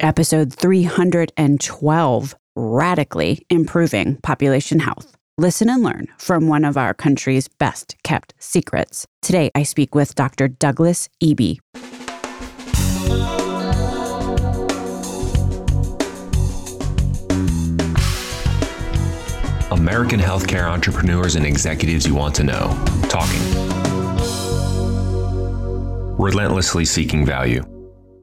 episode 312 Radically Improving Population Health. Listen and learn from one of our country's best kept secrets. Today, I speak with Dr. Douglas Eby. American healthcare entrepreneurs and executives you want to know. Talking. Relentlessly seeking value.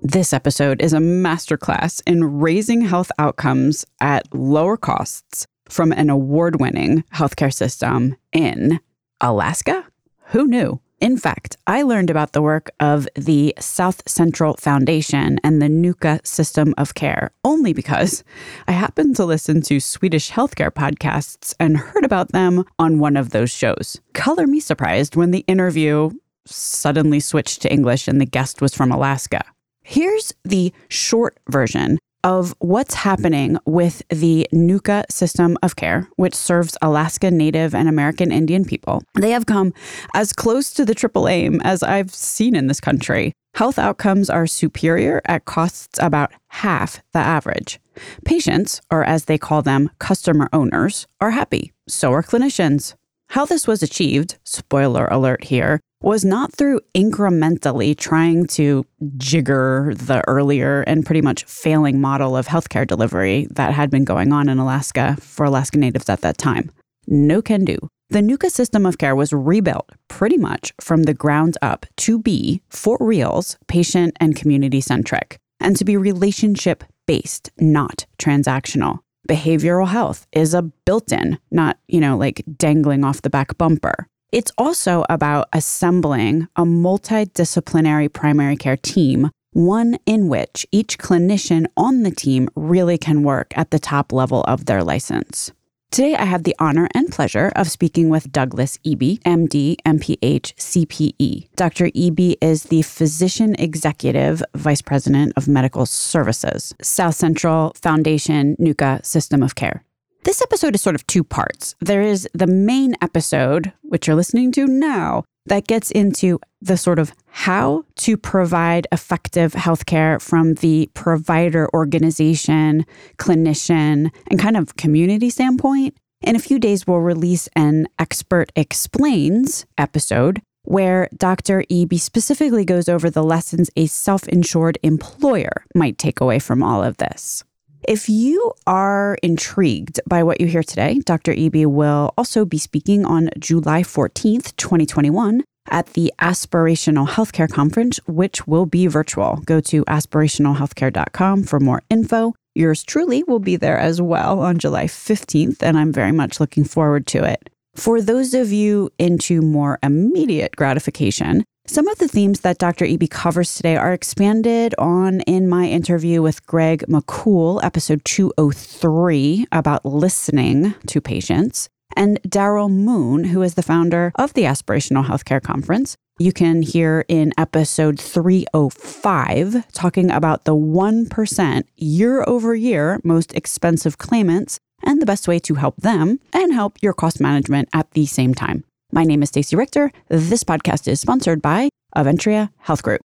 This episode is a masterclass in raising health outcomes at lower costs from an award winning healthcare system in Alaska? Who knew? In fact, I learned about the work of the South Central Foundation and the Nuka system of care only because I happened to listen to Swedish healthcare podcasts and heard about them on one of those shows. Color me surprised when the interview suddenly switched to English and the guest was from Alaska. Here's the short version of what's happening with the Nuka system of care, which serves Alaska Native and American Indian people. They have come as close to the triple aim as I've seen in this country. Health outcomes are superior at costs about half the average. Patients, or as they call them, customer owners, are happy. So are clinicians. How this was achieved, spoiler alert here, was not through incrementally trying to jigger the earlier and pretty much failing model of healthcare delivery that had been going on in Alaska for Alaska Natives at that time. No can do. The Nuka system of care was rebuilt pretty much from the ground up to be, for reals, patient and community centric, and to be relationship based, not transactional. Behavioral health is a built in, not, you know, like dangling off the back bumper. It's also about assembling a multidisciplinary primary care team, one in which each clinician on the team really can work at the top level of their license. Today, I have the honor and pleasure of speaking with Douglas Eby, MD, MPH, CPE. Dr. Eby is the Physician Executive Vice President of Medical Services, South Central Foundation Nuka System of Care. This episode is sort of two parts. There is the main episode, which you're listening to now, that gets into the sort of how to provide effective healthcare from the provider organization, clinician, and kind of community standpoint. In a few days, we'll release an Expert Explains episode where Dr. Eby specifically goes over the lessons a self insured employer might take away from all of this. If you are intrigued by what you hear today, Dr. Eby will also be speaking on July 14th, 2021 at the Aspirational Healthcare Conference, which will be virtual. Go to aspirationalhealthcare.com for more info. Yours truly will be there as well on July 15th, and I'm very much looking forward to it. For those of you into more immediate gratification, some of the themes that Dr. Eby covers today are expanded on in my interview with Greg McCool, episode 203, about listening to patients, and Daryl Moon, who is the founder of the Aspirational Healthcare Conference. You can hear in episode 305 talking about the 1% year over year most expensive claimants and the best way to help them and help your cost management at the same time. My name is Stacey Richter. This podcast is sponsored by Aventria Health Group.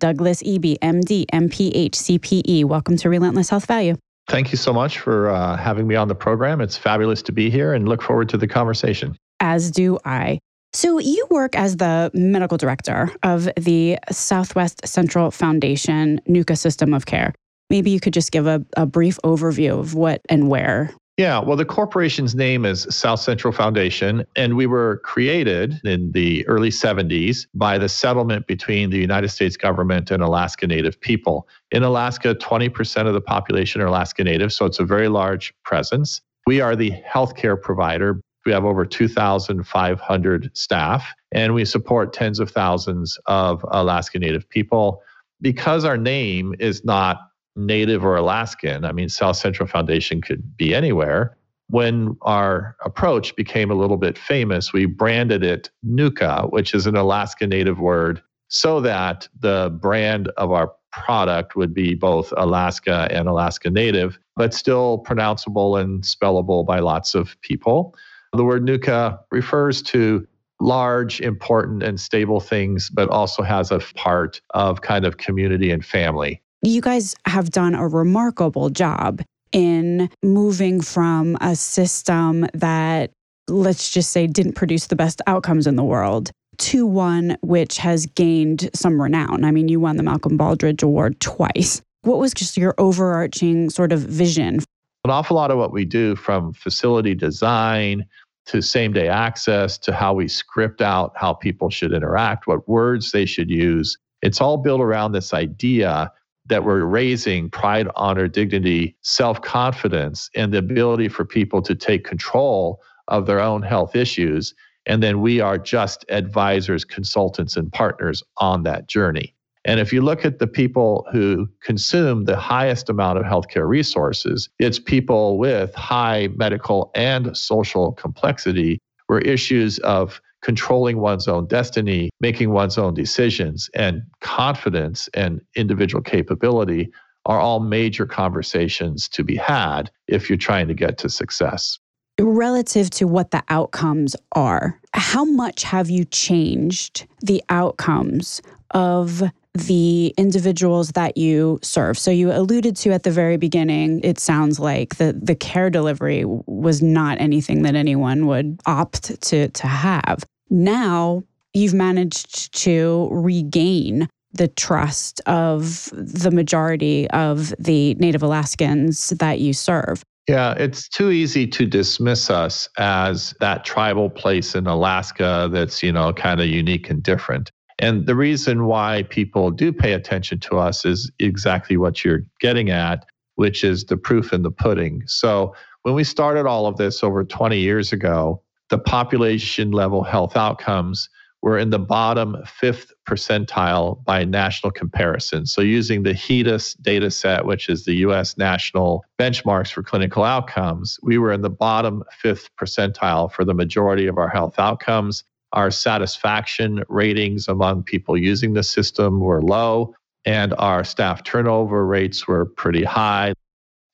Douglas Eby, MD, MPH, CPE. Welcome to Relentless Health Value. Thank you so much for uh, having me on the program. It's fabulous to be here and look forward to the conversation. As do I. So, you work as the medical director of the Southwest Central Foundation Nuka system of care. Maybe you could just give a, a brief overview of what and where yeah, well, the corporation's name is South Central Foundation, and we were created in the early 70s by the settlement between the United States government and Alaska Native people. In Alaska, 20% of the population are Alaska Native, so it's a very large presence. We are the healthcare provider. We have over 2,500 staff, and we support tens of thousands of Alaska Native people. Because our name is not native or Alaskan. I mean, South Central Foundation could be anywhere. When our approach became a little bit famous, we branded it Nuka, which is an Alaska native word, so that the brand of our product would be both Alaska and Alaska native, but still pronounceable and spellable by lots of people. The word Nuka refers to large, important, and stable things, but also has a part of kind of community and family. You guys have done a remarkable job in moving from a system that, let's just say, didn't produce the best outcomes in the world to one which has gained some renown. I mean, you won the Malcolm Baldrige Award twice. What was just your overarching sort of vision? An awful lot of what we do from facility design to same day access to how we script out how people should interact, what words they should use. It's all built around this idea that we're raising pride, honor, dignity, self confidence, and the ability for people to take control of their own health issues. And then we are just advisors, consultants, and partners on that journey. And if you look at the people who consume the highest amount of healthcare resources, it's people with high medical and social complexity where issues of controlling one's own destiny, making one's own decisions, and confidence and individual capability are all major conversations to be had if you're trying to get to success. Relative to what the outcomes are, how much have you changed the outcomes of the individuals that you serve. So you alluded to at the very beginning, it sounds like the the care delivery was not anything that anyone would opt to to have. Now you've managed to regain the trust of the majority of the Native Alaskans that you serve. Yeah, it's too easy to dismiss us as that tribal place in Alaska that's, you know, kind of unique and different. And the reason why people do pay attention to us is exactly what you're getting at, which is the proof in the pudding. So when we started all of this over 20 years ago, the population level health outcomes were in the bottom fifth percentile by national comparison. So, using the HEDIS data set, which is the US national benchmarks for clinical outcomes, we were in the bottom fifth percentile for the majority of our health outcomes. Our satisfaction ratings among people using the system were low, and our staff turnover rates were pretty high.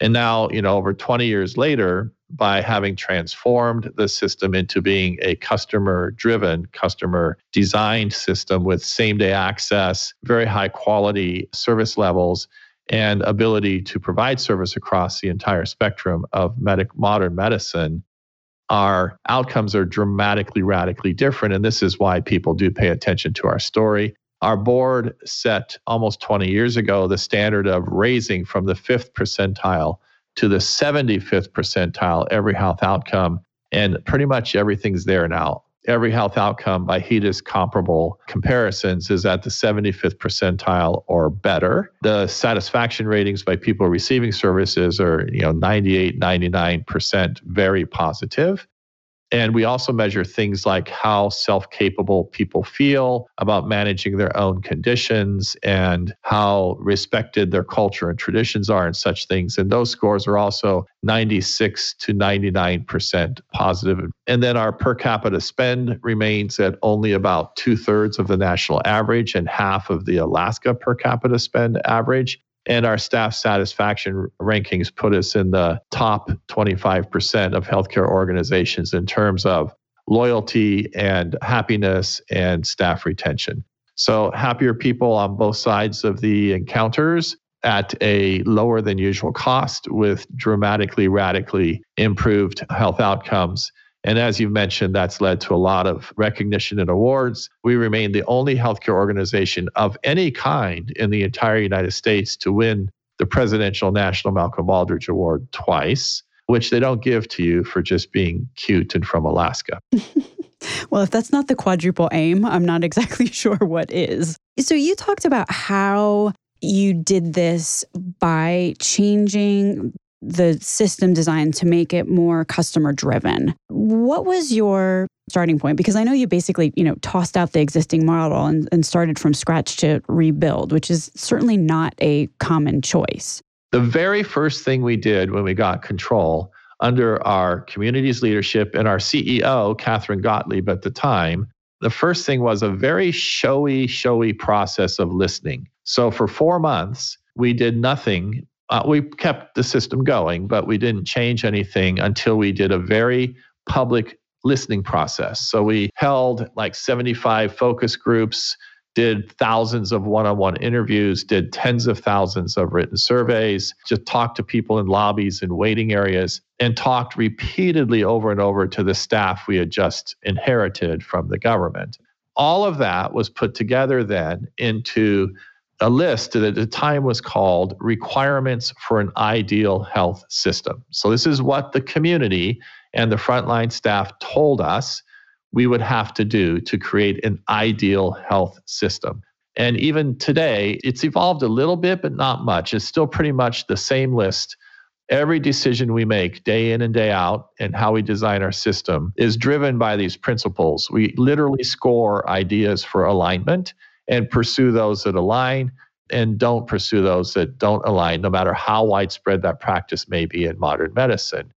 And now, you know, over 20 years later, by having transformed the system into being a customer driven, customer designed system with same day access, very high quality service levels, and ability to provide service across the entire spectrum of medic- modern medicine, our outcomes are dramatically, radically different. And this is why people do pay attention to our story. Our board set almost 20 years ago the standard of raising from the fifth percentile to the 75th percentile every health outcome. And pretty much everything's there now. Every health outcome by HEDIS comparable comparisons is at the 75th percentile or better. The satisfaction ratings by people receiving services are, you know, 98, 99% very positive. And we also measure things like how self capable people feel about managing their own conditions and how respected their culture and traditions are and such things. And those scores are also 96 to 99% positive. And then our per capita spend remains at only about two thirds of the national average and half of the Alaska per capita spend average. And our staff satisfaction rankings put us in the top 25% of healthcare organizations in terms of loyalty and happiness and staff retention. So, happier people on both sides of the encounters at a lower than usual cost with dramatically, radically improved health outcomes and as you mentioned, that's led to a lot of recognition and awards. We remain the only healthcare organization of any kind in the entire United States to win the Presidential National Malcolm Baldrige Award twice, which they don't give to you for just being cute and from Alaska. well, if that's not the quadruple aim, I'm not exactly sure what is. So you talked about how you did this by changing the system design to make it more customer driven. What was your starting point? Because I know you basically, you know, tossed out the existing model and, and started from scratch to rebuild, which is certainly not a common choice. The very first thing we did when we got control under our community's leadership and our CEO, Katherine Gottlieb at the time, the first thing was a very showy, showy process of listening. So for four months, we did nothing uh, we kept the system going, but we didn't change anything until we did a very public listening process. So we held like 75 focus groups, did thousands of one on one interviews, did tens of thousands of written surveys, just talked to people in lobbies and waiting areas, and talked repeatedly over and over to the staff we had just inherited from the government. All of that was put together then into a list that at the time was called Requirements for an Ideal Health System. So, this is what the community and the frontline staff told us we would have to do to create an ideal health system. And even today, it's evolved a little bit, but not much. It's still pretty much the same list. Every decision we make day in and day out and how we design our system is driven by these principles. We literally score ideas for alignment and pursue those that align and don't pursue those that don't align, no matter how widespread that practice may be in modern medicine.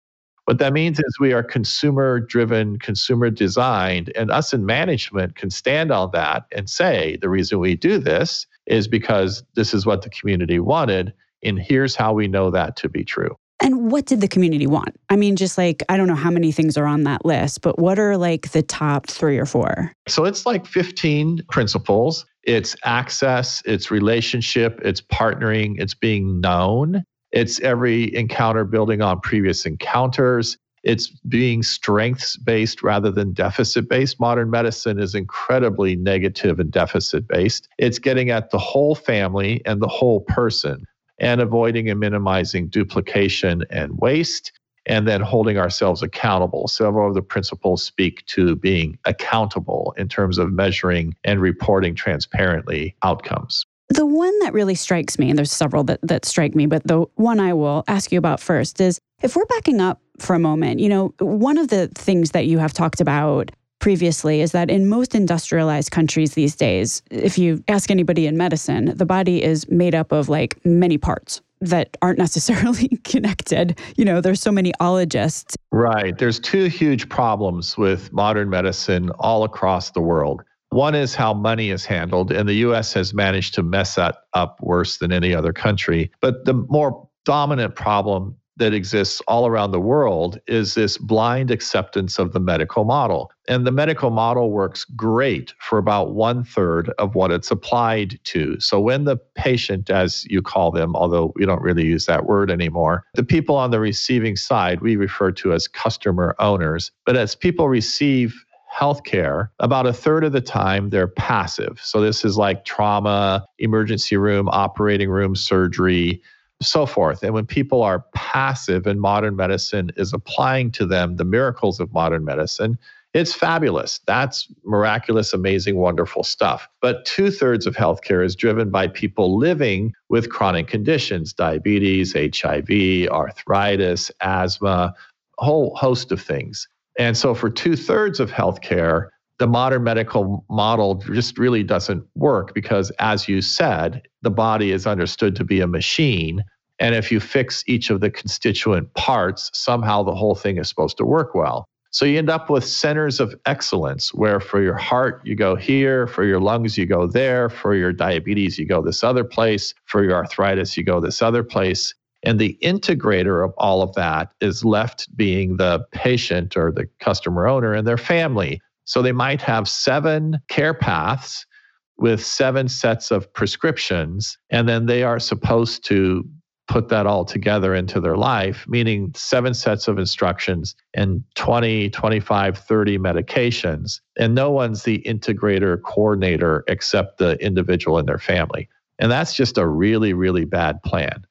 What that means is we are consumer driven, consumer designed, and us in management can stand on that and say the reason we do this is because this is what the community wanted. And here's how we know that to be true. And what did the community want? I mean, just like, I don't know how many things are on that list, but what are like the top three or four? So it's like 15 principles. It's access, it's relationship, it's partnering, it's being known, it's every encounter building on previous encounters. It's being strengths based rather than deficit based. Modern medicine is incredibly negative and deficit based. It's getting at the whole family and the whole person and avoiding and minimizing duplication and waste and then holding ourselves accountable. Several of the principles speak to being accountable in terms of measuring and reporting transparently outcomes. The one that really strikes me, and there's several that, that strike me, but the one I will ask you about first is if we're backing up for a moment, you know, one of the things that you have talked about previously is that in most industrialized countries these days, if you ask anybody in medicine, the body is made up of like many parts that aren't necessarily connected. You know, there's so many ologists. Right. There's two huge problems with modern medicine all across the world. One is how money is handled, and the US has managed to mess that up worse than any other country. But the more dominant problem that exists all around the world is this blind acceptance of the medical model. And the medical model works great for about one third of what it's applied to. So when the patient, as you call them, although we don't really use that word anymore, the people on the receiving side, we refer to as customer owners. But as people receive healthcare, about a third of the time they're passive. So this is like trauma, emergency room, operating room surgery, so forth. And when people are passive and modern medicine is applying to them the miracles of modern medicine, it's fabulous. That's miraculous, amazing, wonderful stuff. But two thirds of healthcare is driven by people living with chronic conditions diabetes, HIV, arthritis, asthma, a whole host of things. And so, for two thirds of healthcare, the modern medical model just really doesn't work because, as you said, the body is understood to be a machine. And if you fix each of the constituent parts, somehow the whole thing is supposed to work well. So you end up with centers of excellence where for your heart, you go here, for your lungs, you go there, for your diabetes, you go this other place, for your arthritis, you go this other place. And the integrator of all of that is left being the patient or the customer owner and their family. So they might have seven care paths with seven sets of prescriptions, and then they are supposed to put that all together into their life, meaning seven sets of instructions and 20, 25, 30 medications. And no one's the integrator coordinator except the individual and their family. And that's just a really, really bad plan.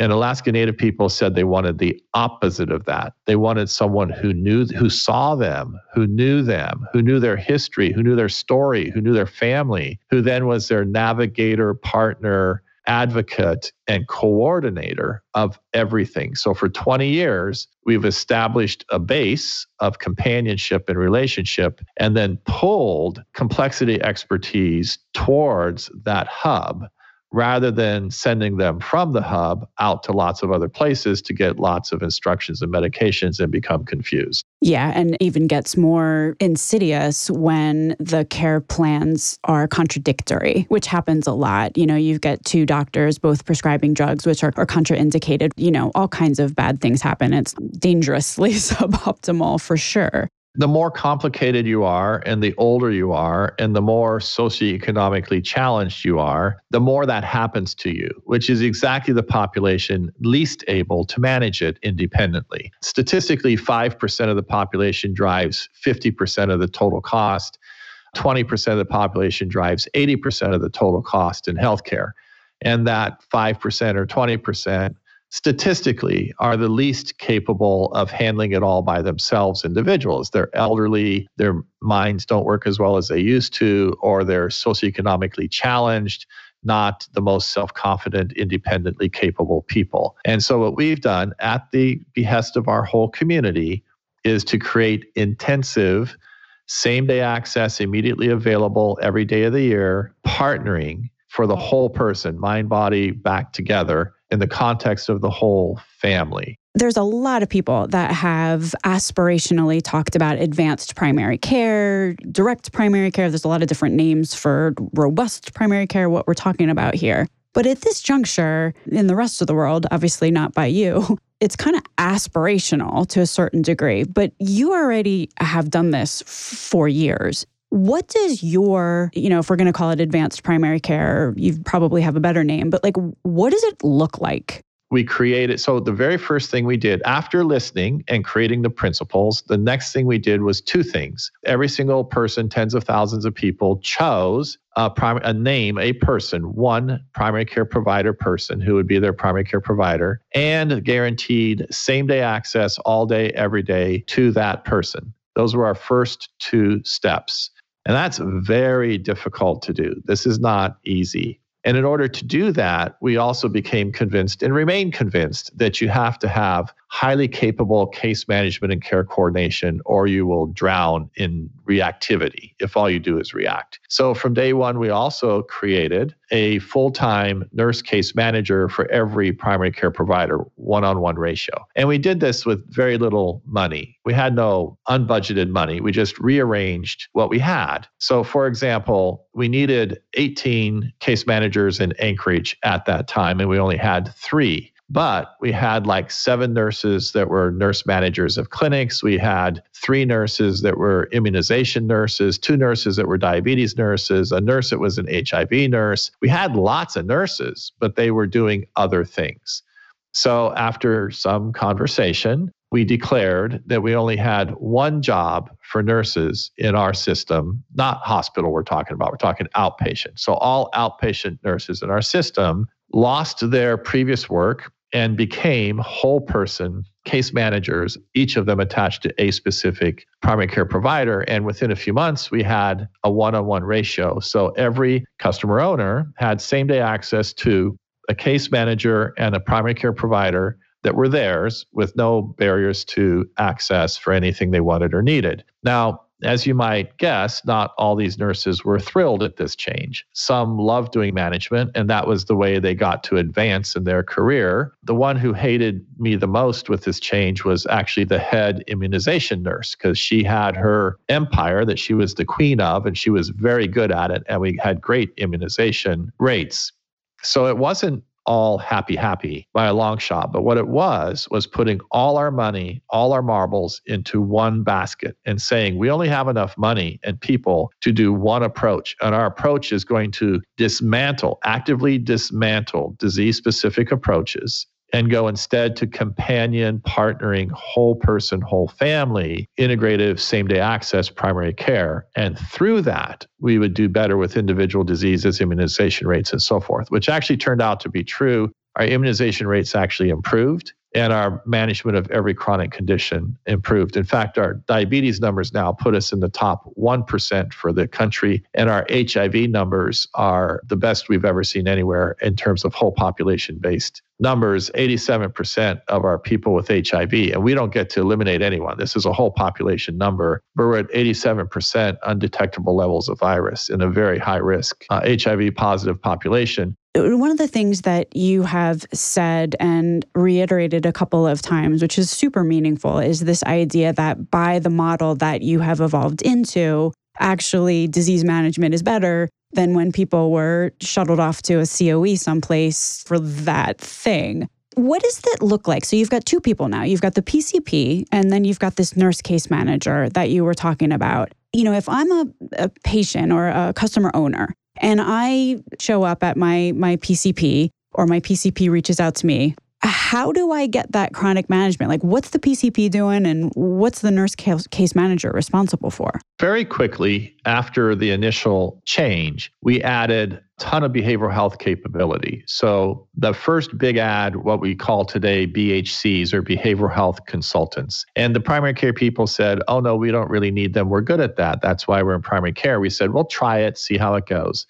And Alaska Native people said they wanted the opposite of that. They wanted someone who knew, who saw them, who knew them, who knew their history, who knew their story, who knew their family, who then was their navigator, partner, advocate, and coordinator of everything. So for 20 years, we've established a base of companionship and relationship and then pulled complexity expertise towards that hub rather than sending them from the hub out to lots of other places to get lots of instructions and medications and become confused. Yeah, and even gets more insidious when the care plans are contradictory, which happens a lot. You know, you get two doctors both prescribing drugs which are, are contraindicated. You know, all kinds of bad things happen. It's dangerously suboptimal for sure. The more complicated you are and the older you are and the more socioeconomically challenged you are, the more that happens to you, which is exactly the population least able to manage it independently. Statistically, 5% of the population drives 50% of the total cost. 20% of the population drives 80% of the total cost in healthcare. And that 5% or 20% statistically are the least capable of handling it all by themselves individuals. They're elderly, their minds don't work as well as they used to, or they're socioeconomically challenged, not the most self confident, independently capable people. And so, what we've done at the behest of our whole community is to create intensive same day access, immediately available every day of the year, partnering for the whole person, mind, body, back together in the context of the whole family. There's a lot of people that have aspirationally talked about advanced primary care, direct primary care. There's a lot of different names for robust primary care, what we're talking about here. But at this juncture, in the rest of the world, obviously not by you, it's kind of aspirational to a certain degree. But you already have done this for years. What does your, you know, if we're going to call it advanced primary care, you probably have a better name, but like, what does it look like? We created, so the very first thing we did after listening and creating the principles, the next thing we did was two things. Every single person, tens of thousands of people, chose a, prim- a name, a person, one primary care provider person who would be their primary care provider, and guaranteed same day access all day, every day to that person. Those were our first two steps. And that's very difficult to do. This is not easy. And in order to do that, we also became convinced and remain convinced that you have to have highly capable case management and care coordination, or you will drown in reactivity if all you do is react. So from day one, we also created a full time nurse case manager for every primary care provider, one on one ratio. And we did this with very little money. We had no unbudgeted money. We just rearranged what we had. So, for example, we needed 18 case managers in Anchorage at that time, and we only had three. But we had like seven nurses that were nurse managers of clinics. We had three nurses that were immunization nurses, two nurses that were diabetes nurses, a nurse that was an HIV nurse. We had lots of nurses, but they were doing other things. So after some conversation, we declared that we only had one job for nurses in our system, not hospital, we're talking about, we're talking outpatient. So all outpatient nurses in our system lost their previous work and became whole person case managers, each of them attached to a specific primary care provider. And within a few months, we had a one on one ratio. So every customer owner had same day access to a case manager and a primary care provider that were theirs with no barriers to access for anything they wanted or needed. Now, as you might guess, not all these nurses were thrilled at this change. Some loved doing management, and that was the way they got to advance in their career. The one who hated me the most with this change was actually the head immunization nurse, because she had her empire that she was the queen of, and she was very good at it. And we had great immunization rates. So it wasn't all happy, happy by a long shot. But what it was, was putting all our money, all our marbles into one basket and saying, we only have enough money and people to do one approach. And our approach is going to dismantle, actively dismantle disease specific approaches and go instead to companion, partnering, whole person, whole family, integrative same day access primary care. And through that, we would do better with individual diseases, immunization rates, and so forth, which actually turned out to be true. Our immunization rates actually improved and our management of every chronic condition improved. In fact, our diabetes numbers now put us in the top 1% for the country, and our HIV numbers are the best we've ever seen anywhere in terms of whole population based numbers 87% of our people with HIV, and we don't get to eliminate anyone. This is a whole population number, but we're at 87% undetectable levels of virus in a very high risk uh, HIV positive population. One of the things that you have said and reiterated a couple of times, which is super meaningful, is this idea that by the model that you have evolved into, actually disease management is better than when people were shuttled off to a COE someplace for that thing. what does that look like? So you've got two people now. You've got the PCP, and then you've got this nurse case manager that you were talking about. You know, if I'm a, a patient or a customer owner and I show up at my my PCP or my PCP reaches out to me, how do I get that chronic management? Like, what's the PCP doing and what's the nurse case manager responsible for? Very quickly after the initial change, we added a ton of behavioral health capability. So, the first big ad, what we call today BHCs or behavioral health consultants. And the primary care people said, oh, no, we don't really need them. We're good at that. That's why we're in primary care. We said, well, try it, see how it goes.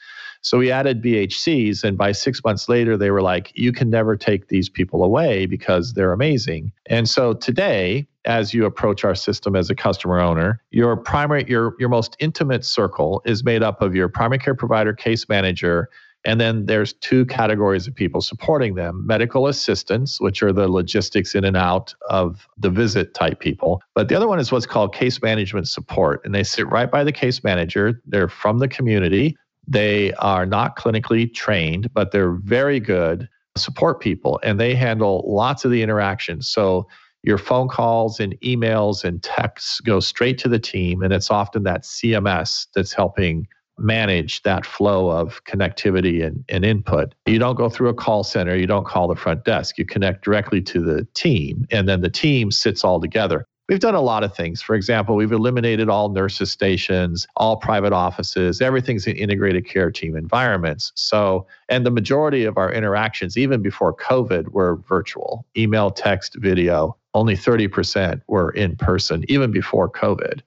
So we added BHCs, and by six months later, they were like, you can never take these people away because they're amazing. And so today, as you approach our system as a customer owner, your primary, your, your most intimate circle is made up of your primary care provider, case manager, and then there's two categories of people supporting them medical assistants, which are the logistics in and out of the visit type people. But the other one is what's called case management support. And they sit right by the case manager. They're from the community. They are not clinically trained, but they're very good support people and they handle lots of the interactions. So your phone calls and emails and texts go straight to the team, and it's often that CMS that's helping manage that flow of connectivity and, and input. You don't go through a call center, you don't call the front desk, you connect directly to the team, and then the team sits all together. We've done a lot of things. For example, we've eliminated all nurses' stations, all private offices, everything's in integrated care team environments. So, and the majority of our interactions, even before COVID, were virtual email, text, video. Only 30% were in person, even before COVID.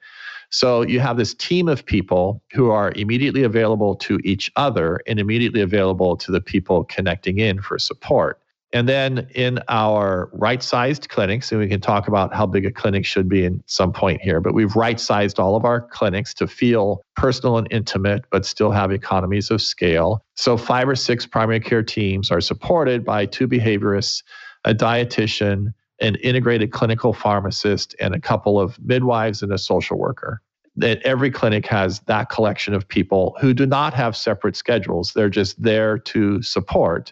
So you have this team of people who are immediately available to each other and immediately available to the people connecting in for support. And then in our right sized clinics, and we can talk about how big a clinic should be in some point here, but we've right sized all of our clinics to feel personal and intimate, but still have economies of scale. So five or six primary care teams are supported by two behaviorists, a dietitian, an integrated clinical pharmacist, and a couple of midwives and a social worker that every clinic has that collection of people who do not have separate schedules. They're just there to support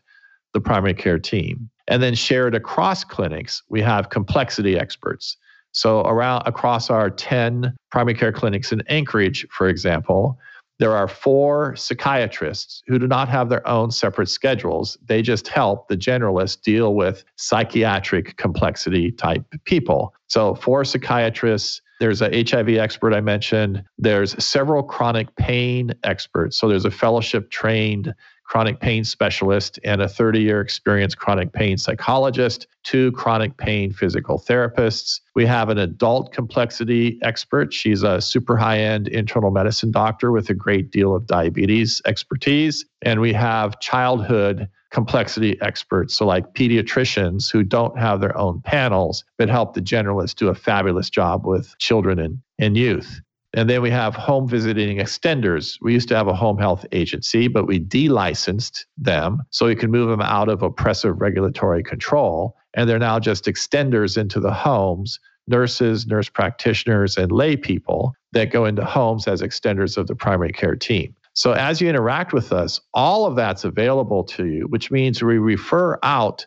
the primary care team. And then shared across clinics, we have complexity experts. So around across our 10 primary care clinics in Anchorage, for example, there are four psychiatrists who do not have their own separate schedules. They just help the generalists deal with psychiatric complexity type people. So, four psychiatrists. There's a HIV expert I mentioned. There's several chronic pain experts. So, there's a fellowship trained chronic pain specialist and a 30 year experience chronic pain psychologist, two chronic pain physical therapists. We have an adult complexity expert. She's a super high end internal medicine doctor with a great deal of diabetes expertise. And we have childhood complexity experts, so like pediatricians who don't have their own panels, but help the generalists do a fabulous job with children and, and youth. And then we have home visiting extenders. We used to have a home health agency, but we delicensed them so we can move them out of oppressive regulatory control. And they're now just extenders into the homes, nurses, nurse practitioners, and lay people that go into homes as extenders of the primary care team. So as you interact with us, all of that's available to you, which means we refer out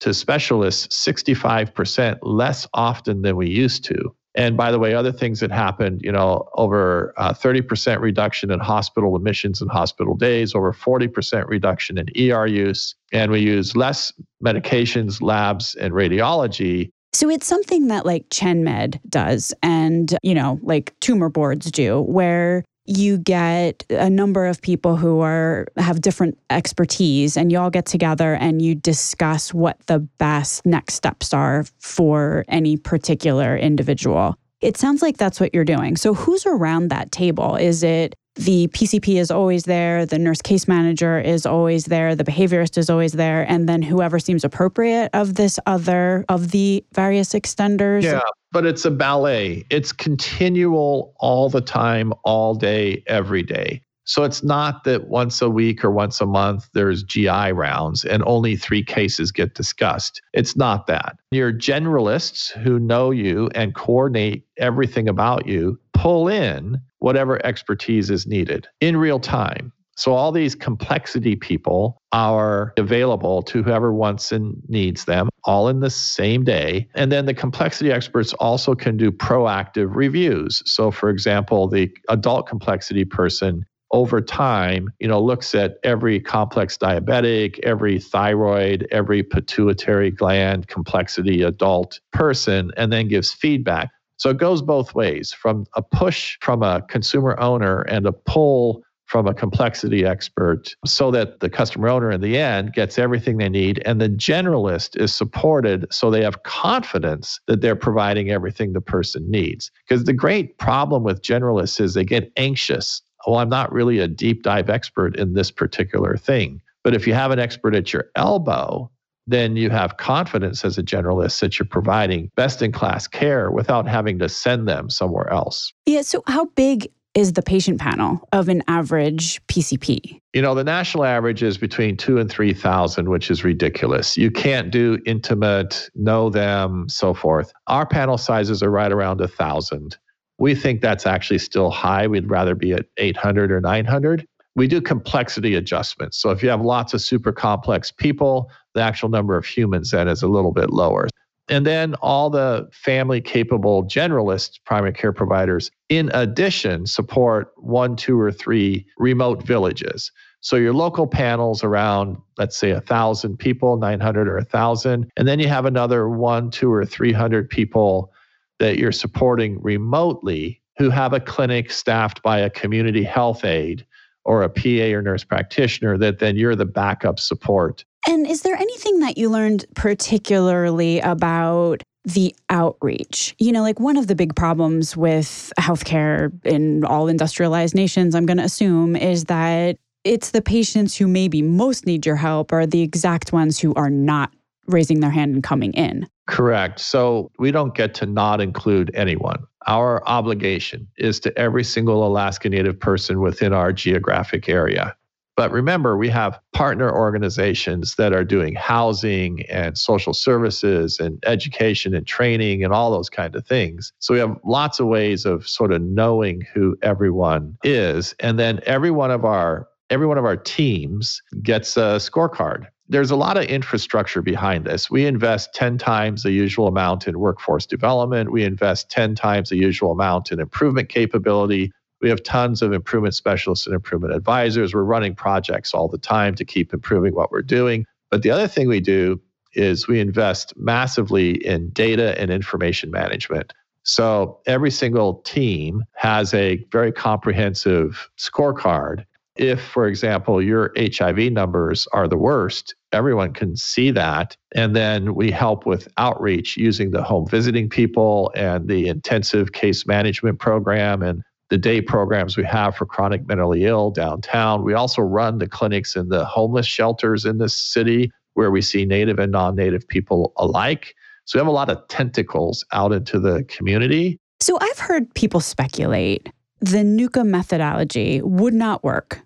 to specialists 65% less often than we used to. And by the way, other things that happened, you know, over uh, 30% reduction in hospital admissions and hospital days, over 40% reduction in ER use, and we use less medications, labs, and radiology. So it's something that like ChenMed does and, you know, like tumor boards do, where you get a number of people who are have different expertise and you all get together and you discuss what the best next steps are for any particular individual. It sounds like that's what you're doing. So who's around that table? Is it the PCP is always there, the nurse case manager is always there, the behaviorist is always there, and then whoever seems appropriate of this other of the various extenders. Yeah, but it's a ballet. It's continual all the time, all day, every day. So it's not that once a week or once a month there's GI rounds and only three cases get discussed. It's not that. Your generalists who know you and coordinate everything about you pull in whatever expertise is needed in real time. So all these complexity people are available to whoever wants and needs them all in the same day. And then the complexity experts also can do proactive reviews. So for example, the adult complexity person over time, you know, looks at every complex diabetic, every thyroid, every pituitary gland complexity adult person and then gives feedback. So it goes both ways from a push from a consumer owner and a pull from a complexity expert so that the customer owner in the end gets everything they need and the generalist is supported so they have confidence that they're providing everything the person needs. Because the great problem with generalists is they get anxious. Well, I'm not really a deep dive expert in this particular thing. But if you have an expert at your elbow, then you have confidence as a generalist that you're providing best in class care without having to send them somewhere else. Yeah. So, how big is the patient panel of an average PCP? You know, the national average is between two and 3,000, which is ridiculous. You can't do intimate, know them, so forth. Our panel sizes are right around a 1,000. We think that's actually still high. We'd rather be at 800 or 900. We do complexity adjustments. So if you have lots of super complex people, the actual number of humans then is a little bit lower. And then all the family capable generalist primary care providers, in addition, support one, two, or three remote villages. So your local panels around, let's say, a thousand people, 900 or a thousand, and then you have another one, two, or 300 people that you're supporting remotely who have a clinic staffed by a community health aide or a PA or nurse practitioner that then you're the backup support and is there anything that you learned particularly about the outreach? You know, like one of the big problems with healthcare in all industrialized nations, I'm going to assume, is that it's the patients who maybe most need your help are the exact ones who are not raising their hand and coming in. Correct. So we don't get to not include anyone. Our obligation is to every single Alaska Native person within our geographic area. But remember, we have partner organizations that are doing housing and social services and education and training and all those kind of things. So we have lots of ways of sort of knowing who everyone is. And then every one of our every one of our teams gets a scorecard. There's a lot of infrastructure behind this. We invest 10 times the usual amount in workforce development. We invest 10 times the usual amount in improvement capability. We have tons of improvement specialists and improvement advisors. We're running projects all the time to keep improving what we're doing. But the other thing we do is we invest massively in data and information management. So every single team has a very comprehensive scorecard. If, for example, your HIV numbers are the worst, everyone can see that. And then we help with outreach using the home visiting people and the intensive case management program and the day programs we have for chronic mentally ill downtown. We also run the clinics in the homeless shelters in this city where we see native and non native people alike. So we have a lot of tentacles out into the community. So I've heard people speculate the Nuka methodology would not work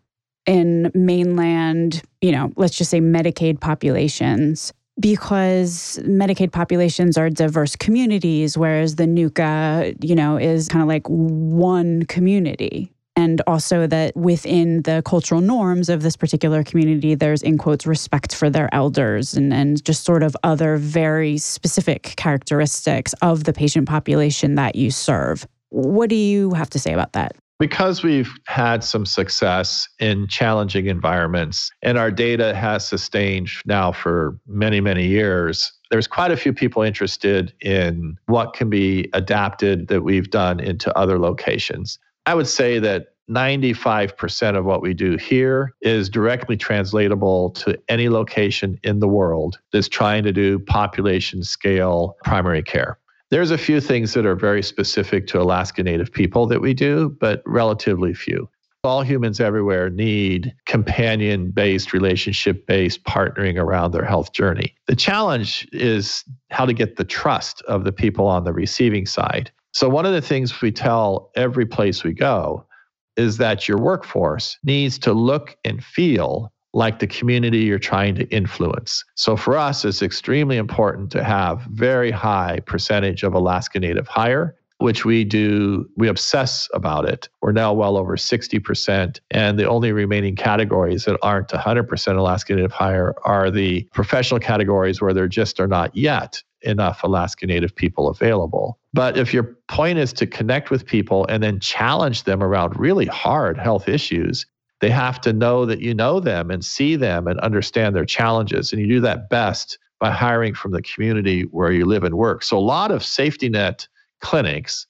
in mainland, you know, let's just say Medicaid populations because Medicaid populations are diverse communities, whereas the Nuka, you know, is kind of like one community. And also that within the cultural norms of this particular community, there's in quotes respect for their elders and, and just sort of other very specific characteristics of the patient population that you serve. What do you have to say about that? Because we've had some success in challenging environments and our data has sustained now for many, many years, there's quite a few people interested in what can be adapted that we've done into other locations. I would say that 95% of what we do here is directly translatable to any location in the world that's trying to do population scale primary care. There's a few things that are very specific to Alaska Native people that we do, but relatively few. All humans everywhere need companion based, relationship based partnering around their health journey. The challenge is how to get the trust of the people on the receiving side. So, one of the things we tell every place we go is that your workforce needs to look and feel like the community you're trying to influence. So for us, it's extremely important to have very high percentage of Alaska Native hire. which we do, we obsess about it. We're now well over 60%. And the only remaining categories that aren't 100% Alaska Native hire are the professional categories where there just are not yet enough Alaska Native people available. But if your point is to connect with people and then challenge them around really hard health issues, they have to know that you know them and see them and understand their challenges. And you do that best by hiring from the community where you live and work. So a lot of safety net clinics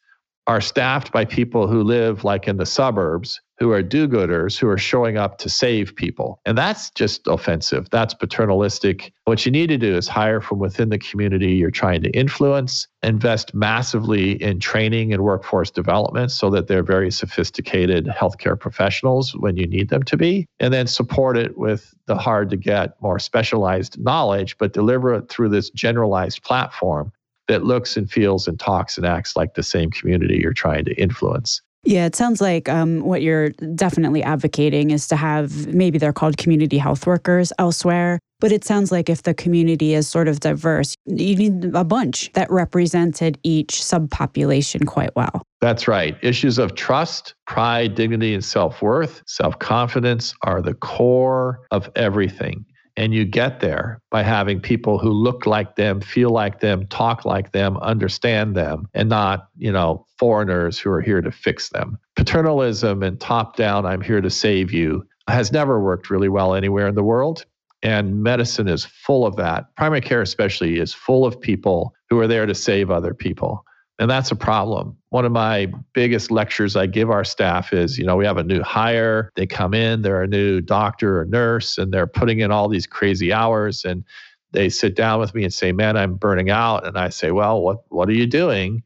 are staffed by people who live like in the suburbs who are do gooders who are showing up to save people. And that's just offensive. That's paternalistic. What you need to do is hire from within the community you're trying to influence, invest massively in training and workforce development so that they're very sophisticated healthcare professionals when you need them to be, and then support it with the hard to get, more specialized knowledge, but deliver it through this generalized platform that looks and feels and talks and acts like the same community you're trying to influence. Yeah, it sounds like um, what you're definitely advocating is to have maybe they're called community health workers elsewhere. But it sounds like if the community is sort of diverse, you need a bunch that represented each subpopulation quite well. That's right. Issues of trust, pride, dignity, and self worth, self confidence are the core of everything. And you get there by having people who look like them, feel like them, talk like them, understand them, and not, you know, foreigners who are here to fix them. Paternalism and top down, I'm here to save you, has never worked really well anywhere in the world. And medicine is full of that. Primary care, especially, is full of people who are there to save other people. And that's a problem. One of my biggest lectures I give our staff is you know, we have a new hire, they come in, they're a new doctor or nurse, and they're putting in all these crazy hours. And they sit down with me and say, Man, I'm burning out. And I say, Well, what, what are you doing?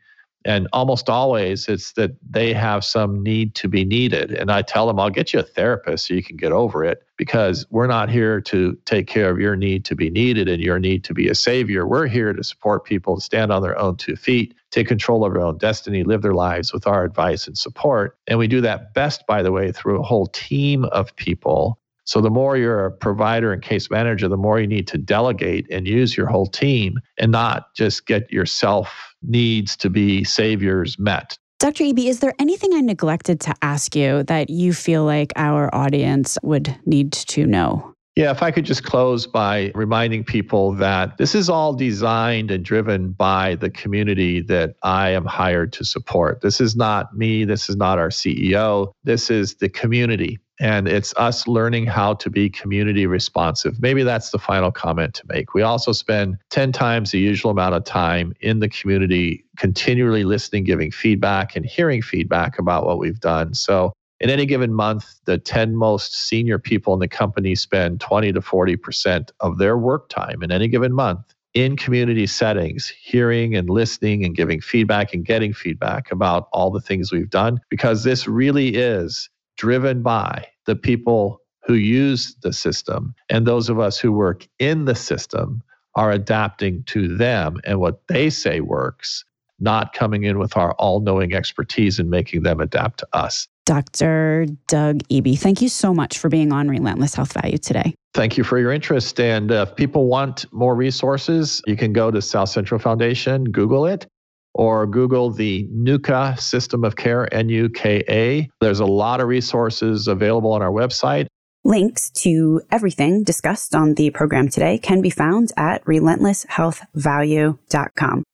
And almost always it's that they have some need to be needed. And I tell them, I'll get you a therapist so you can get over it because we're not here to take care of your need to be needed and your need to be a savior. We're here to support people to stand on their own two feet, take control of their own destiny, live their lives with our advice and support. And we do that best, by the way, through a whole team of people so the more you're a provider and case manager, the more you need to delegate and use your whole team and not just get yourself needs to be saviors met. Dr. Eby, is there anything I neglected to ask you that you feel like our audience would need to know? Yeah, if I could just close by reminding people that this is all designed and driven by the community that I am hired to support. This is not me. This is not our CEO. This is the community. And it's us learning how to be community responsive. Maybe that's the final comment to make. We also spend 10 times the usual amount of time in the community, continually listening, giving feedback, and hearing feedback about what we've done. So, in any given month, the 10 most senior people in the company spend 20 to 40% of their work time in any given month in community settings, hearing and listening and giving feedback and getting feedback about all the things we've done, because this really is driven by the people who use the system. And those of us who work in the system are adapting to them and what they say works, not coming in with our all knowing expertise and making them adapt to us. Dr. Doug Eby, thank you so much for being on Relentless Health Value today. Thank you for your interest. And if people want more resources, you can go to South Central Foundation, Google it, or Google the Nuka system of care, N U K A. There's a lot of resources available on our website. Links to everything discussed on the program today can be found at relentlesshealthvalue.com.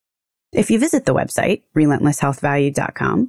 If you visit the website, relentlesshealthvalue.com,